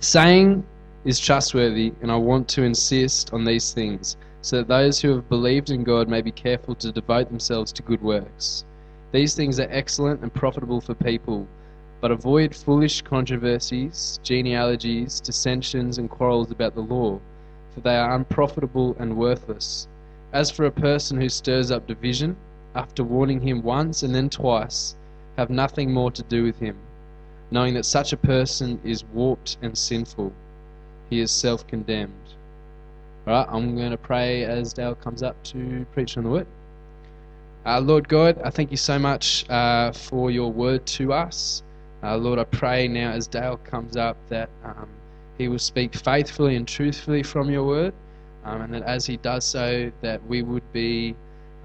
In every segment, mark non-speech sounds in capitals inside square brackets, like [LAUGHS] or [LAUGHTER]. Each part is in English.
Saying is trustworthy, and I want to insist on these things, so that those who have believed in God may be careful to devote themselves to good works. These things are excellent and profitable for people, but avoid foolish controversies, genealogies, dissensions, and quarrels about the law, for they are unprofitable and worthless. As for a person who stirs up division, after warning him once and then twice, have nothing more to do with him, knowing that such a person is warped and sinful. He is self condemned. Alright, I'm going to pray as Dale comes up to preach on the word. Uh, Lord God, I thank you so much uh, for your word to us. Uh, Lord, I pray now as Dale comes up that um, he will speak faithfully and truthfully from your word, um, and that as he does so, that we would be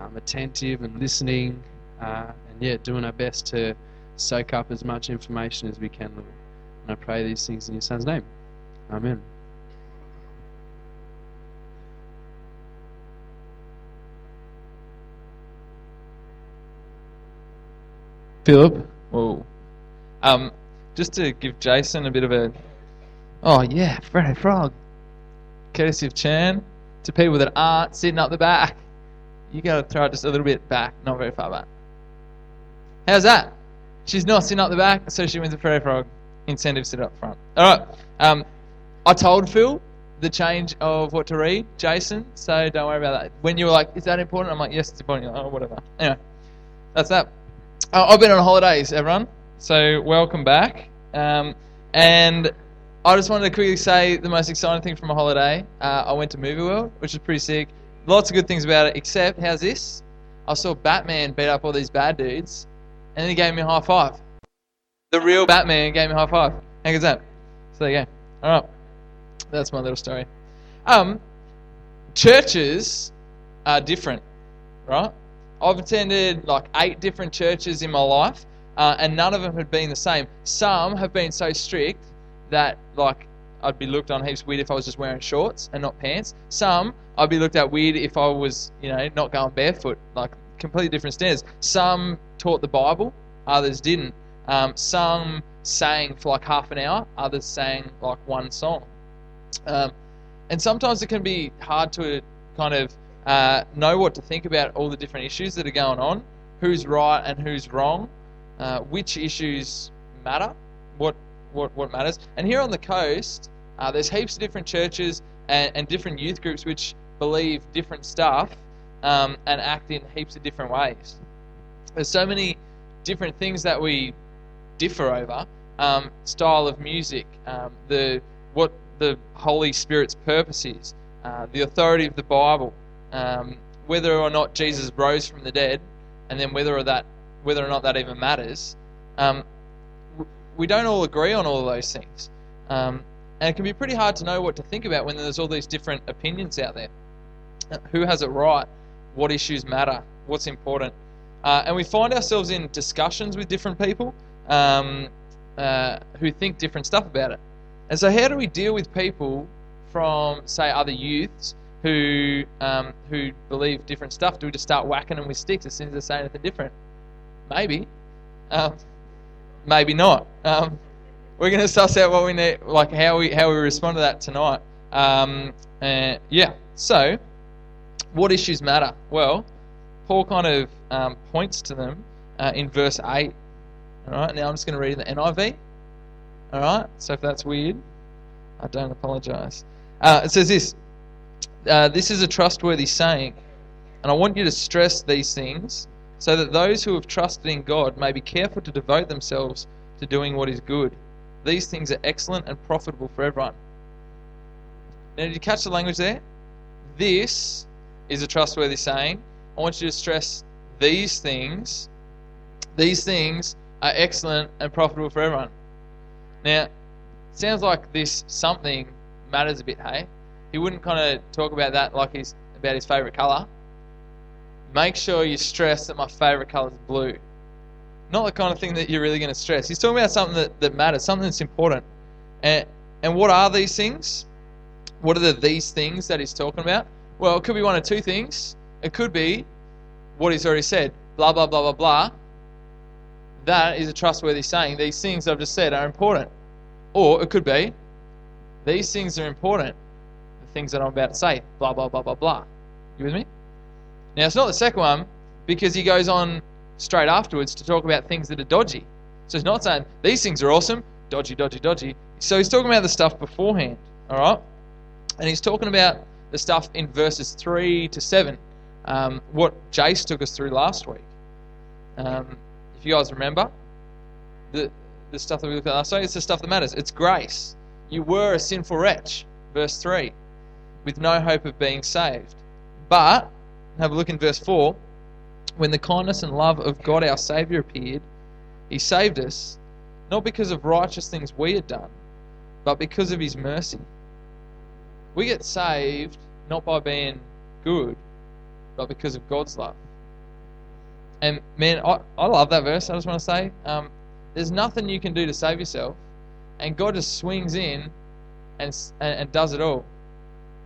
um, attentive and listening, uh, and yeah, doing our best to soak up as much information as we can, Lord. And I pray these things in your Son's name. Amen. Philip. Whoa. Um, just to give Jason a bit of a. Oh, yeah, Freddy Frog. Courtesy of Chan. To people that aren't sitting up the back, you got to throw it just a little bit back, not very far back. How's that? She's not sitting up the back, so she wins a Freddy Frog. Incentive sit up front. All right. Um, I told Phil the change of what to read, Jason, so don't worry about that. When you were like, is that important? I'm like, yes, it's important. You're like, oh, whatever. Anyway, that's that. Uh, I've been on holidays, everyone, so welcome back. Um, and I just wanted to quickly say the most exciting thing from a holiday. Uh, I went to Movie World, which is pretty sick. Lots of good things about it, except, how's this? I saw Batman beat up all these bad dudes, and then he gave me a high five. The real Batman gave me a high five. How good's that? So there you go. All right. That's my little story. Um, churches are different, right? I've attended like eight different churches in my life, uh, and none of them have been the same. Some have been so strict that like I'd be looked on heaps weird if I was just wearing shorts and not pants. Some I'd be looked at weird if I was, you know, not going barefoot. Like completely different standards. Some taught the Bible, others didn't. Um, some sang for like half an hour, others sang like one song. Um, and sometimes it can be hard to kind of uh, know what to think about all the different issues that are going on, who's right and who's wrong, uh, which issues matter, what what what matters. And here on the coast, uh, there's heaps of different churches and, and, different youth groups which believe different stuff um, and act in heaps of different ways. There's so many different things that we differ over. Um, style of music, um, the what the Holy Spirit's purpose is, uh, the authority of the Bible, um, whether or not Jesus rose from the dead, and then whether or that whether or not that even matters. Um, we don't all agree on all of those things, um, and it can be pretty hard to know what to think about when there's all these different opinions out there. Uh, who has it right? What issues matter? What's important? Uh, and we find ourselves in discussions with different people um, uh, who think different stuff about it. And so, how do we deal with people from, say, other youths who um, who believe different stuff? Do we just start whacking them with sticks as soon as they say anything different? Maybe, um, maybe not. Um, we're going to suss out what we need, like how we how we respond to that tonight. Um, uh, yeah. So, what issues matter? Well, Paul kind of um, points to them uh, in verse eight. All right. Now I'm just going to read the NIV. Alright? So if that's weird, I don't apologize. Uh, it says this uh, This is a trustworthy saying, and I want you to stress these things so that those who have trusted in God may be careful to devote themselves to doing what is good. These things are excellent and profitable for everyone. Now, did you catch the language there? This is a trustworthy saying. I want you to stress these things. These things are excellent and profitable for everyone. Now, sounds like this something matters a bit, hey? He wouldn't kind of talk about that like he's about his favourite colour. Make sure you stress that my favourite colour is blue. Not the kind of thing that you're really going to stress. He's talking about something that, that matters, something that's important. And, and what are these things? What are the these things that he's talking about? Well, it could be one of two things. It could be what he's already said blah, blah, blah, blah, blah that is a trustworthy saying. These things I've just said are important. Or it could be These things are important. The things that I'm about to say. Blah, blah, blah, blah, blah. You with me? Now, it's not the second one because he goes on straight afterwards to talk about things that are dodgy. So he's not saying these things are awesome, dodgy, dodgy, dodgy. So he's talking about the stuff beforehand. All right? And he's talking about the stuff in verses 3 to 7, um, what Jace took us through last week. Um, if you guys remember, the, the stuff that we looked at last week, it's the stuff that matters. It's grace. You were a sinful wretch, verse 3, with no hope of being saved. But, have a look in verse 4, when the kindness and love of God our Saviour appeared, He saved us, not because of righteous things we had done, but because of His mercy. We get saved not by being good, but because of God's love. And man, I, I love that verse. I just want to say, um, there's nothing you can do to save yourself, and God just swings in and and, and does it all.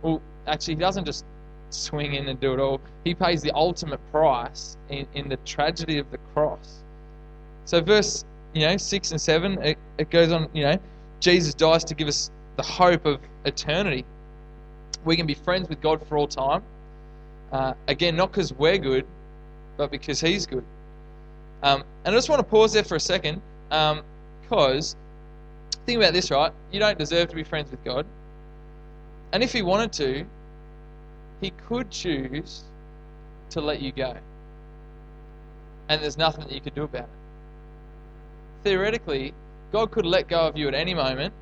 Well, actually, He doesn't just swing in and do it all. He pays the ultimate price in, in the tragedy of the cross. So, verse you know six and seven, it, it goes on. You know, Jesus dies to give us the hope of eternity we can be friends with God for all time. Uh, again, not because we're good, but because He's good. Um, and I just want to pause there for a second, because um, think about this, right? You don't deserve to be friends with God. And if He wanted to, He could choose to let you go. And there's nothing that you could do about it. Theoretically, God could let go of you at any moment,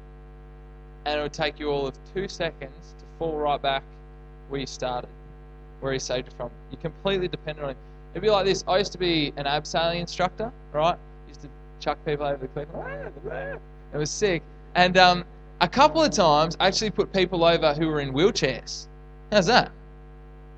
and it would take you all of two seconds to fall right back where you started, where he saved you from. You're completely dependent on him. It'd be like this. I used to be an abseiling instructor, right? Used to chuck people over the cliff. It was sick. And um, a couple of times, I actually put people over who were in wheelchairs. How's that?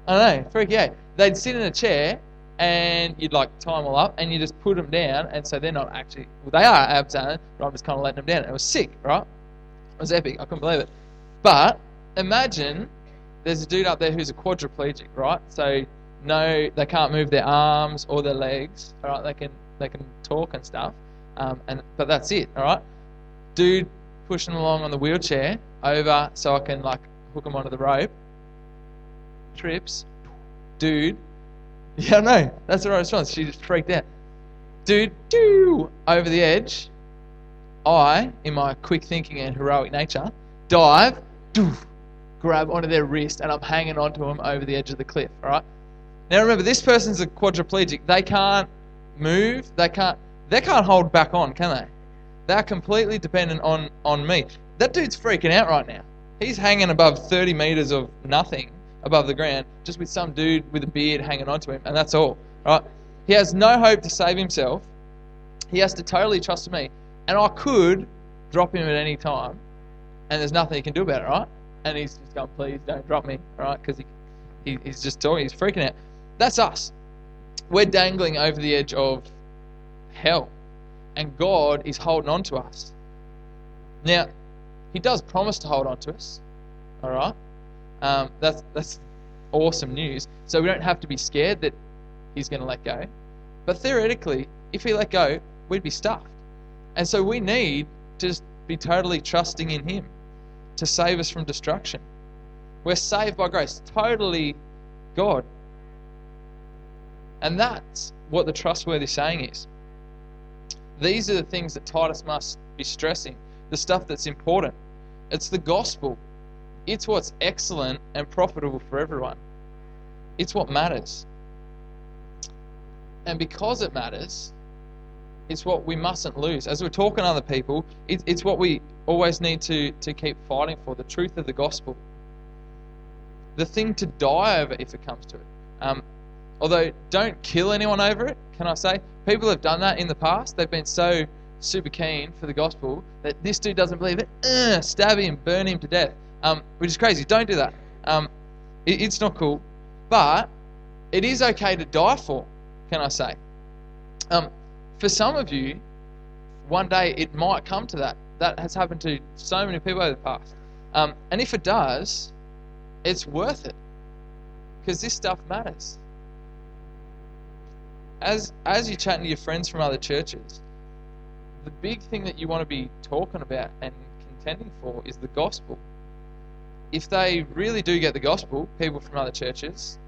I don't know, freaky out. They'd sit in a chair, and you'd like tie them all up, and you just put them down, and so they're not actually, well, they are abseiling, but I'm just kind of letting them down. It was sick, right? It was epic. I couldn't believe it. But imagine there's a dude up there who's a quadriplegic, right? So no, they can't move their arms or their legs. All right, they can they can talk and stuff, um, and but that's it. All right, dude pushing along on the wheelchair over so I can like hook him onto the rope. Trips, dude. [LAUGHS] Yeah, no, that's the right response. She just freaked out. Dude, do over the edge. I, in my quick thinking and heroic nature, dive, doof, grab onto their wrist and I'm hanging onto them over the edge of the cliff. Right. Now remember, this person's a quadriplegic. They can't move. They can't. They can't hold back on, can they? They're completely dependent on on me. That dude's freaking out right now. He's hanging above 30 meters of nothing above the ground, just with some dude with a beard hanging onto him, and that's all. Right? He has no hope to save himself. He has to totally trust me, and I could drop him at any time, and there's nothing he can do about it. Right? And he's just going, please don't drop me, right? Because he, he, he's just talking, he's freaking out. That's us. We're dangling over the edge of hell, and God is holding on to us. Now, He does promise to hold on to us, all right? Um, that's that's awesome news. So we don't have to be scared that He's going to let go. But theoretically, if He let go, we'd be stuffed, and so we need to just be totally trusting in Him to save us from destruction. We're saved by grace, totally God. And that's what the trustworthy saying is. These are the things that Titus must be stressing, the stuff that's important. It's the gospel. It's what's excellent and profitable for everyone. It's what matters. And because it matters, it's what we mustn't lose. As we're talking to other people, it's what we always need to, to keep fighting for the truth of the gospel. The thing to die over if it comes to it. Um, although, don't kill anyone over it, can I say? People have done that in the past. They've been so super keen for the gospel that this dude doesn't believe it. Stab him, burn him to death. Um, which is crazy. Don't do that. Um, it, it's not cool. But it is okay to die for, can I say? Um, for some of you, one day it might come to that. That has happened to so many people over the past. Um, and if it does, it's worth it because this stuff matters. As as you're chatting to your friends from other churches, the big thing that you want to be talking about and contending for is the gospel. If they really do get the gospel, people from other churches,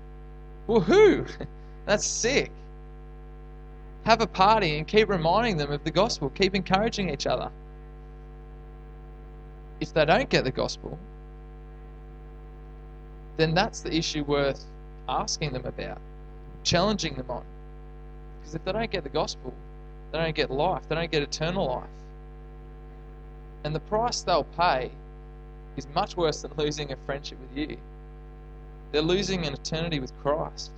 woohoo! [LAUGHS] That's sick. Have a party and keep reminding them of the gospel. Keep encouraging each other. If they don't get the gospel, then that's the issue worth asking them about, challenging them on. Because if they don't get the gospel, they don't get life, they don't get eternal life. And the price they'll pay is much worse than losing a friendship with you. They're losing an eternity with Christ.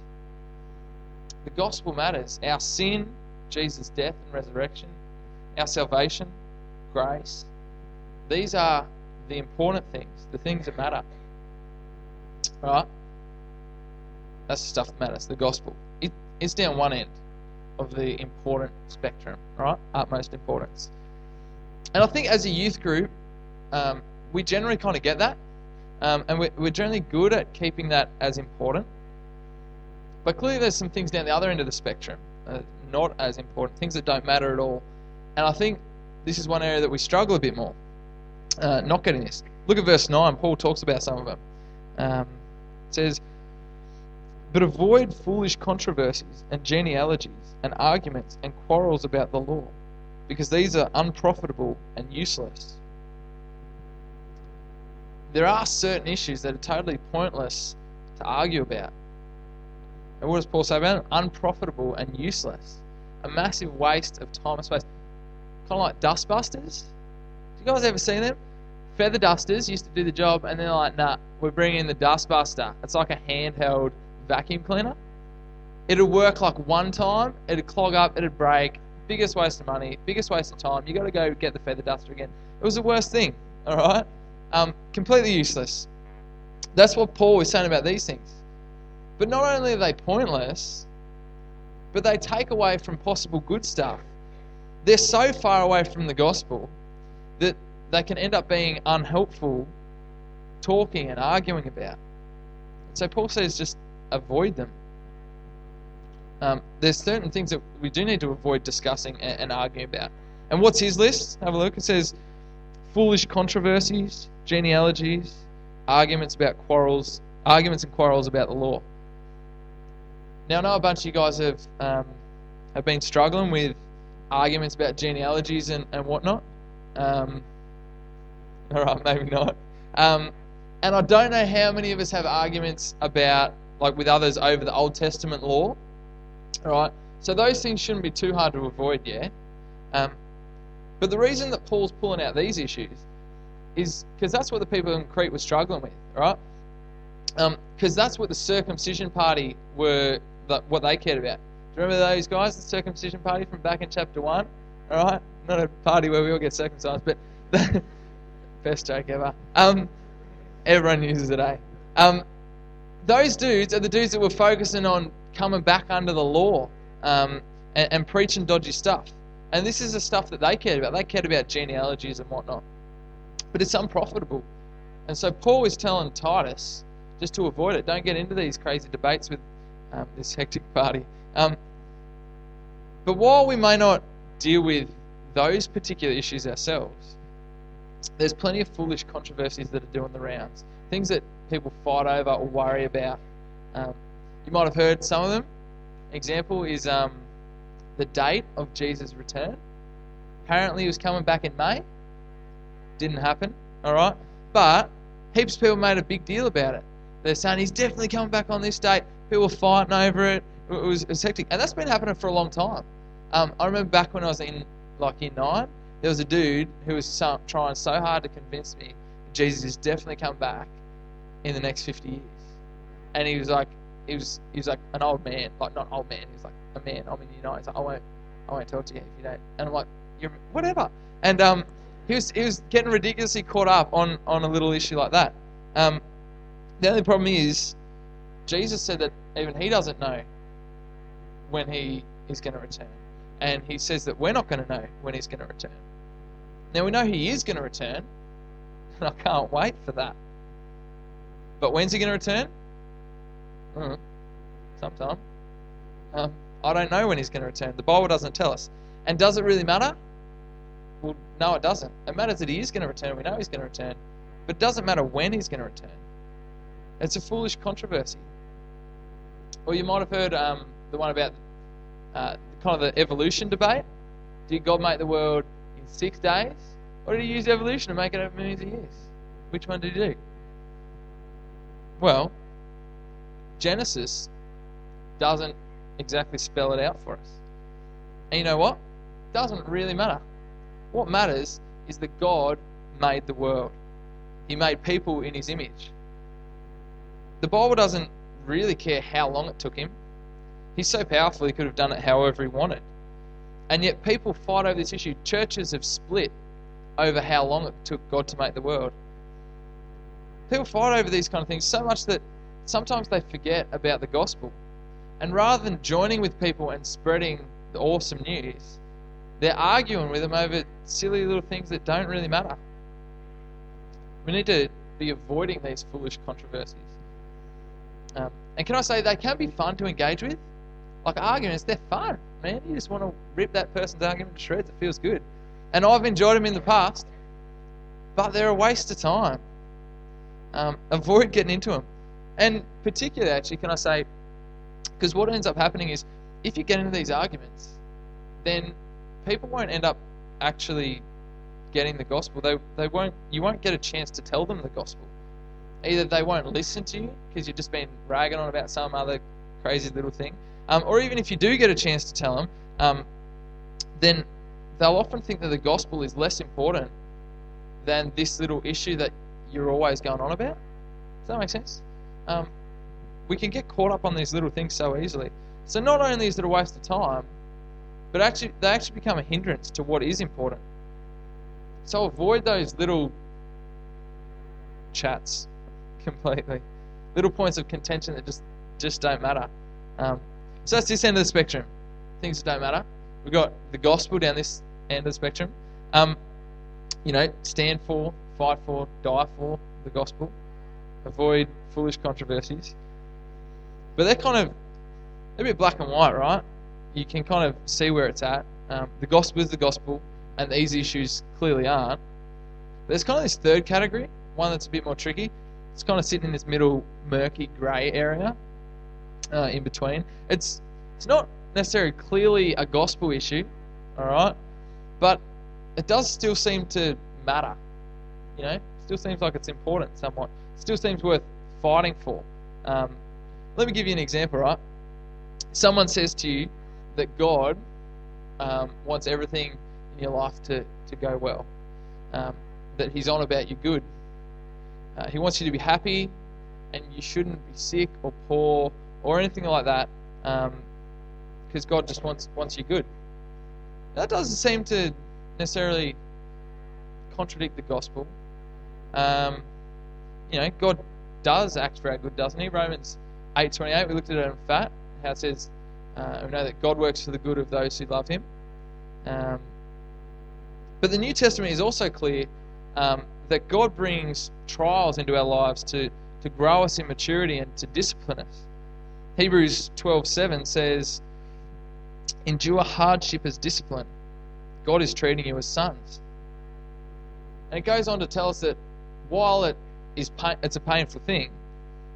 The gospel matters. Our sin, Jesus' death and resurrection, our salvation, grace. These are the important things, the things that matter. Right? That's the stuff that matters, the gospel. It, it's down one end of the important spectrum, right? Utmost importance. And I think as a youth group, um, we generally kind of get that. Um, and we're, we're generally good at keeping that as important. But clearly, there's some things down the other end of the spectrum, uh, not as important, things that don't matter at all. And I think this is one area that we struggle a bit more, uh, not getting this. Look at verse 9. Paul talks about some of them. Um, it says, But avoid foolish controversies and genealogies and arguments and quarrels about the law, because these are unprofitable and useless there are certain issues that are totally pointless to argue about. And what does Paul say about them? Unprofitable and useless. A massive waste of time and space. Kind of like dustbusters. You guys ever seen them? Feather dusters used to do the job, and they're like, nah, we're bringing in the dustbuster. It's like a handheld vacuum cleaner. It'll work like one time, it'd clog up, it'd break. Biggest waste of money, biggest waste of time. you got to go get the feather duster again. It was the worst thing, [LAUGHS] alright? Um, completely useless. That's what Paul was saying about these things. But not only are they pointless, but they take away from possible good stuff. They're so far away from the gospel they can end up being unhelpful talking and arguing about. So Paul says just avoid them. Um, there's certain things that we do need to avoid discussing and, and arguing about. And what's his list? Have a look. It says foolish controversies, genealogies, arguments about quarrels, arguments and quarrels about the law. Now, I know a bunch of you guys have um, have been struggling with arguments about genealogies and, and whatnot. Um, [LAUGHS] all right, maybe not. Um, and I don't know how many of us have arguments about, like with others, over the Old Testament law. All right, so those things shouldn't be too hard to avoid, yeah. Um, but the reason that Paul's pulling out these issues is because that's what the people in Crete were struggling with, right? Because um, that's what the circumcision party were, the, what they cared about. Do you remember those guys, the circumcision party from back in chapter 1? All right? Not a party where we all get circumcised, but [LAUGHS] best joke ever. Um, everyone uses it, eh? Um, those dudes are the dudes that were focusing on coming back under the law um, and, and preaching dodgy stuff. And this is the stuff that they cared about. They cared about genealogies and whatnot but it's unprofitable. And so Paul is telling Titus just to avoid it. Don't get into these crazy debates with um, this hectic party. Um, but while we may not deal with those particular issues ourselves, there's plenty of foolish controversies that are doing the rounds. Things that people fight over or worry about. Um, you might have heard some of them. Example is um, the date of Jesus' return. Apparently, he was coming back in May. Didn't happen, all right? But heaps of people made a big deal about it. They're saying he's definitely coming back on this date. People were fighting over it. It was, it was hectic, and that's been happening for a long time. Um, I remember back when I was in like in nine, there was a dude who was trying so hard to convince me Jesus is definitely coming back in the next 50 years, and he was like, he was he was like an old man, like not old man, he was like a man. I'm in the United. Like, I won't I won't talk to you if you don't. And I'm like, you're whatever. And um, he was he was getting ridiculously caught up on on a little issue like that. Um, the only problem is, Jesus said that even he doesn't know when he is going to return, and he says that we're not going to know when he's going to return. Now we know he is going to return, and I can't wait for that. But when's he going to return? Mm, sometime. Um, I don't know when he's going to return. The Bible doesn't tell us. And does it really matter? Well, No, it doesn't. It matters that he is going to return. We know he's going to return. But it doesn't matter when he's going to return. It's a foolish controversy. Or you might have heard um, the one about uh, kind of the evolution debate. Did God make the world in six days? Or did he use evolution to make it over millions of years? Which one did he do? Well, Genesis doesn't exactly spell it out for us. And you know what? Doesn't really matter. What matters is that God made the world. He made people in his image. The Bible doesn't really care how long it took him. He's so powerful he could have done it however he wanted. And yet people fight over this issue. Churches have split over how long it took God to make the world. People fight over these kind of things so much that sometimes they forget about the gospel. And rather than joining with people and spreading the awesome news, they're arguing with them over silly little things that don't really matter. We need to be avoiding these foolish controversies. Um, and can I say they can be fun to engage with? Like arguments, they're fun, man. You just want to rip that person's argument to shreds. It feels good. And I've enjoyed them in the past, but they're a waste of time. Um, avoid getting into them. And particularly, actually, can I say, because what ends up happening is if you get into these arguments, then people won't end up actually getting the gospel. They, they won't. You won't get a chance to tell them the gospel. Either they won't listen to you because you've just been ragging on about some other crazy little thing, um, or even if you do get a chance to tell them, um, then they'll often think that the gospel is less important than this little issue that you're always going on about. Does that make sense? Um, we can get caught up on these little things so easily. So not only is it a waste of time, but actually they actually become a hindrance to what is important. So avoid those little chats [LAUGHS] completely, little points of contention that just just don't matter. Um, so that's this end of the spectrum. Things that don't matter. We've got the gospel down this end of the spectrum. Um, you know, stand for, fight for, die for the gospel. Avoid foolish controversies. But they're kind of they're a bit black and white, right? You can kind of see where it's at. Um, the gospel is the gospel, and these issues clearly aren't. But there's kind of this third category, one that's a bit more tricky. It's kind of sitting in this middle murky grey area uh, in between. It's it's not necessarily clearly a gospel issue, all right, but it does still seem to matter. You know, still seems like it's important somewhat. Still seems worth fighting for. Um, let me give you an example, right? Someone says to you that God um, wants everything in your life to, to go well, um, that He's on about you good. Uh, he wants you to be happy, and you shouldn't be sick or poor or anything like that, because um, God just wants wants you good. That doesn't seem to necessarily contradict the gospel. Um, you know, God does act for our good, doesn't He? Romans eight twenty eight. We looked at it in fat. How it says, uh, we know that God works for the good of those who love Him. Um, but the New Testament is also clear um, that God brings trials into our lives to, to grow us in maturity and to discipline us. Hebrews 12:7 says, "Endure hardship as discipline. God is treating you as sons." And it goes on to tell us that while it is it's a painful thing,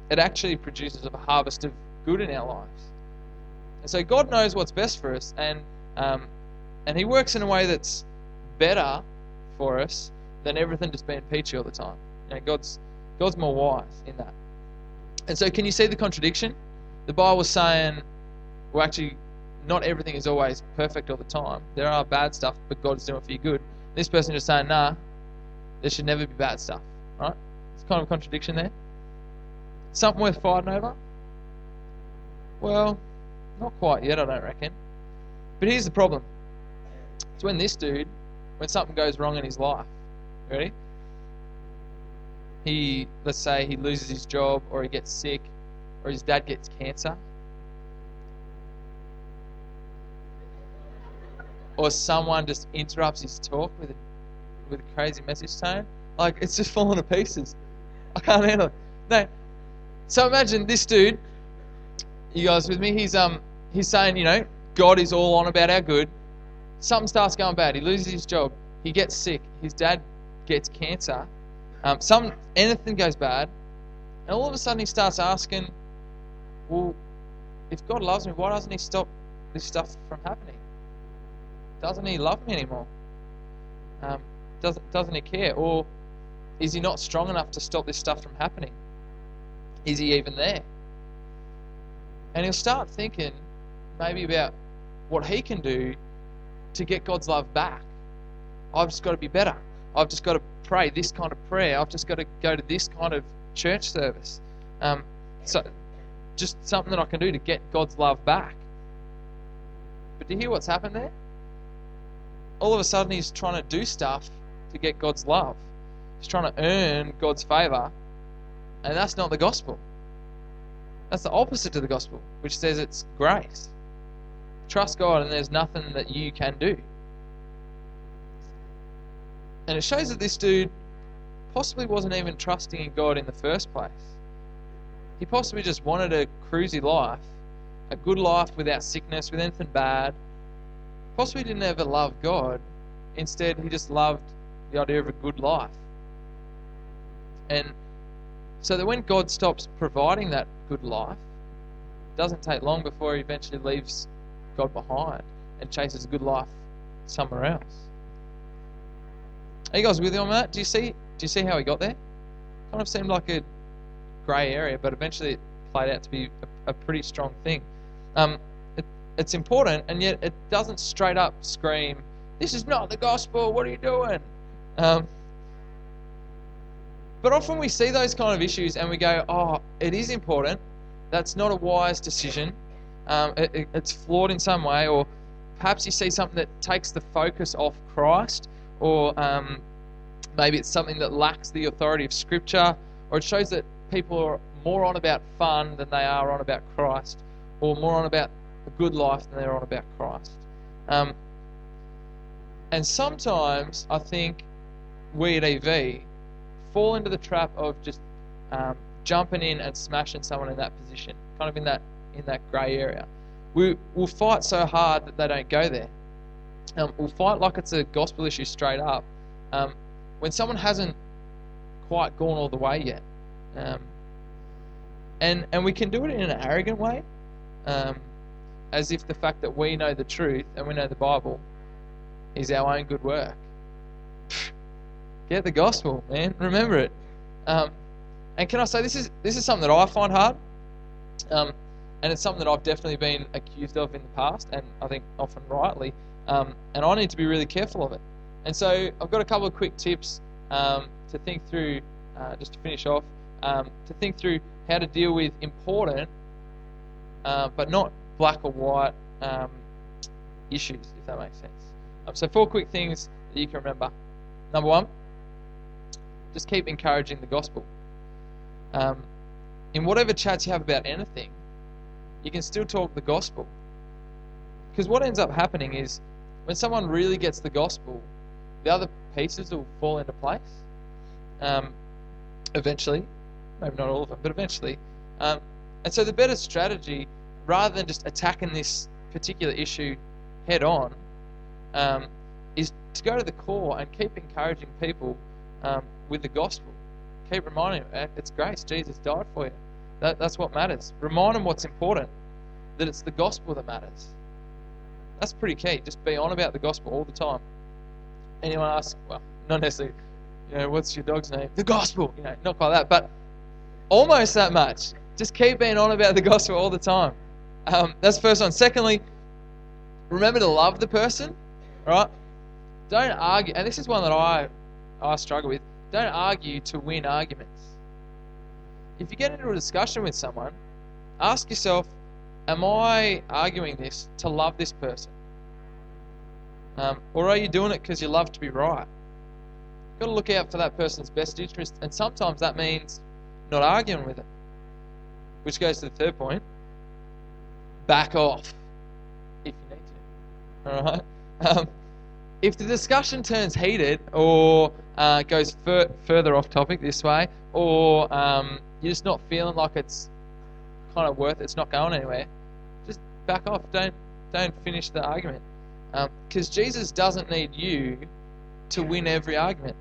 it actually produces a harvest of good in our lives. And so God knows what's best for us, and um, and He works in a way that's better for us than everything just being peachy all the time. You know, God's God's more wise in that. And so, can you see the contradiction? The Bible was saying, well, actually, not everything is always perfect all the time. There are bad stuff, but God's doing it for your good. This person just saying, nah, there should never be bad stuff. Right? It's kind of a contradiction there. Something worth fighting over? Well, not quite yet, I don't reckon. But here's the problem. It's when this dude, when something goes wrong in his life, ready? He, let's say, he loses his job, or he gets sick, or his dad gets cancer, or someone just interrupts his talk with a, with a crazy message tone, like it's just falling to pieces. I can't handle it. No. So imagine this dude. You guys with me? He's um he's saying, you know, God is all on about our good. Something starts going bad. He loses his job. He gets sick. His dad gets cancer. Um, some anything goes bad, and all of a sudden he starts asking, "Well, if God loves me, why doesn't He stop this stuff from happening? Doesn't He love me anymore? Um, doesn't doesn't He care? Or is He not strong enough to stop this stuff from happening? Is He even there?" And he'll start thinking maybe about what he can do to get God's love back. I've just got to be better. I've just got to pray this kind of prayer. I've just got to go to this kind of church service. Um, so, just something that I can do to get God's love back. But do you hear what's happened there? All of a sudden, he's trying to do stuff to get God's love. He's trying to earn God's favor, and that's not the gospel. That's the opposite to the gospel, which says it's grace. Trust God, and there's nothing that you can do. And it shows that this dude possibly wasn't even trusting in God in the first place. He possibly just wanted a cruisy life, a good life without sickness, with anything bad. Possibly didn't ever love God. Instead, he just loved the idea of a good life. And so that when God stops providing that good life, it doesn't take long before he eventually leaves God behind and chases a good life somewhere else. Are you guys with me on that? Do you see? Do you see how he got there? Kind of seemed like a grey area, but eventually it played out to be a, a pretty strong thing. Um, it, it's important, and yet it doesn't straight up scream, "This is not the gospel. What are you doing?" Um, but often we see those kind of issues and we go, "Oh, it is important. That's not a wise decision. Um, it, it, it's flawed in some way." Or perhaps you see something that takes the focus off Christ or um, maybe it's something that lacks the authority of Scripture, or it shows that people are more on about fun than they are on about Christ, or more on about a good life than they're on about Christ. Um, and sometimes I think we at EV fall into the trap of just um, jumping in and smashing someone in that position, kind of in that in that grey area. We will fight so hard that they don't go there. Um, we'll fight like it's a gospel issue straight up. Um, when someone hasn't quite gone all the way yet, um, and and we can do it in an arrogant way, um, as if the fact that we know the truth and we know the Bible is our own good work. [LAUGHS] Get the gospel, man. Remember it. Um, and can I say this is this is something that I find hard, um, and it's something that I've definitely been accused of in the past, and I think often rightly. Um, and I need to be really careful of it. And so I've got a couple of quick tips um, to think through, uh, just to finish off, um, to think through how to deal with important, uh, but not black or white um, issues, if that makes sense. Um, so four quick things that you can remember. Number one, just keep encouraging the gospel. Um, in whatever chats you have about anything, you can still talk the gospel. Because what ends up happening is when someone really gets the gospel, the other pieces will fall into place. Um, eventually, maybe not all of them, but eventually. Um, and so the better strategy, rather than just attacking this particular issue head on, um, is to go to the core and keep encouraging people um, with the gospel. Keep reminding them it's grace. Jesus died for you. That, that's what matters. Remind them what's important. That it's the gospel that matters. That's pretty key. Just be on about the gospel all the time. Anyone ask, well, not necessarily, you know, what's your dog's name? The gospel. You know, not quite that, but almost that much. Just keep being on about the gospel all the time. Um, that's the first one. Secondly, remember to love the person, right? Don't argue, and this is one that I I struggle with. Don't argue to win arguments. If you get into a discussion with someone, ask yourself, am I arguing this to love this person? Um, or are you doing it because you love to be right? You've got to look out for that person's best interest, and sometimes that means not arguing with it. Which goes to the third point back off if you need to. Alright? Um, if the discussion turns heated or uh, goes fur- further off topic this way, or um, you're just not feeling like it's kind of worth it, it's not going anywhere, just back off. Don't don't finish the argument because um, Jesus doesn't need you to win every argument.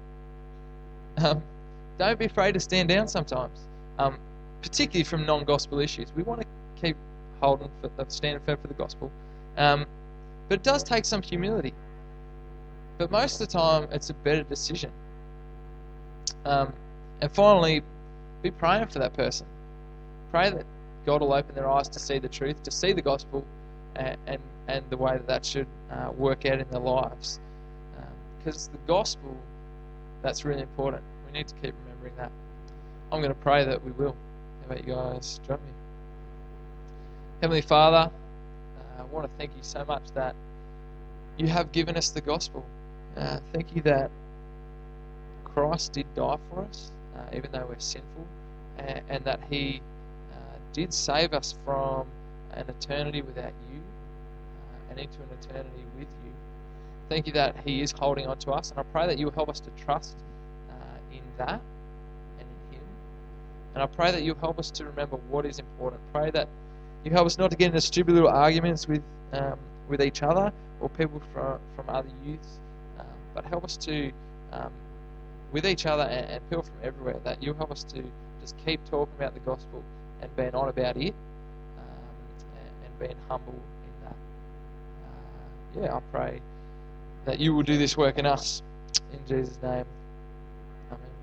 Don't be afraid to stand down sometimes, um, particularly from non-gospel issues. We want to keep holding, for, uh, standing firm for the gospel, um, but it does take some humility. But most of the time, it's a better decision. Um, and finally, be praying for that person. Pray that God will open their eyes to see the truth, to see the gospel, and and, and the way that that should uh, work out in their lives. Because um, the gospel, that's really important. We need to keep remembering that. I'm going to pray that we will. How about you guys join me? Heavenly Father, uh, I want to thank you so much that you have given us the gospel. Uh, thank you that Christ did die for us, uh, even though we're sinful, and, and that He uh, did save us from an eternity without you uh, and into an eternity with you. Thank you that He is holding on to us, and I pray that you will help us to trust that and in Him. And I pray that you'll help us to remember what is important. Pray that you help us not to get into stupid little arguments with um, with each other or people from from other youths, um, but help us to um, with each other and, and people from everywhere. That you help us to just keep talking about the gospel and being on about it um, and, and, being humble in that. Uh, yeah, I pray that you will do this work in us. In Jesus' name.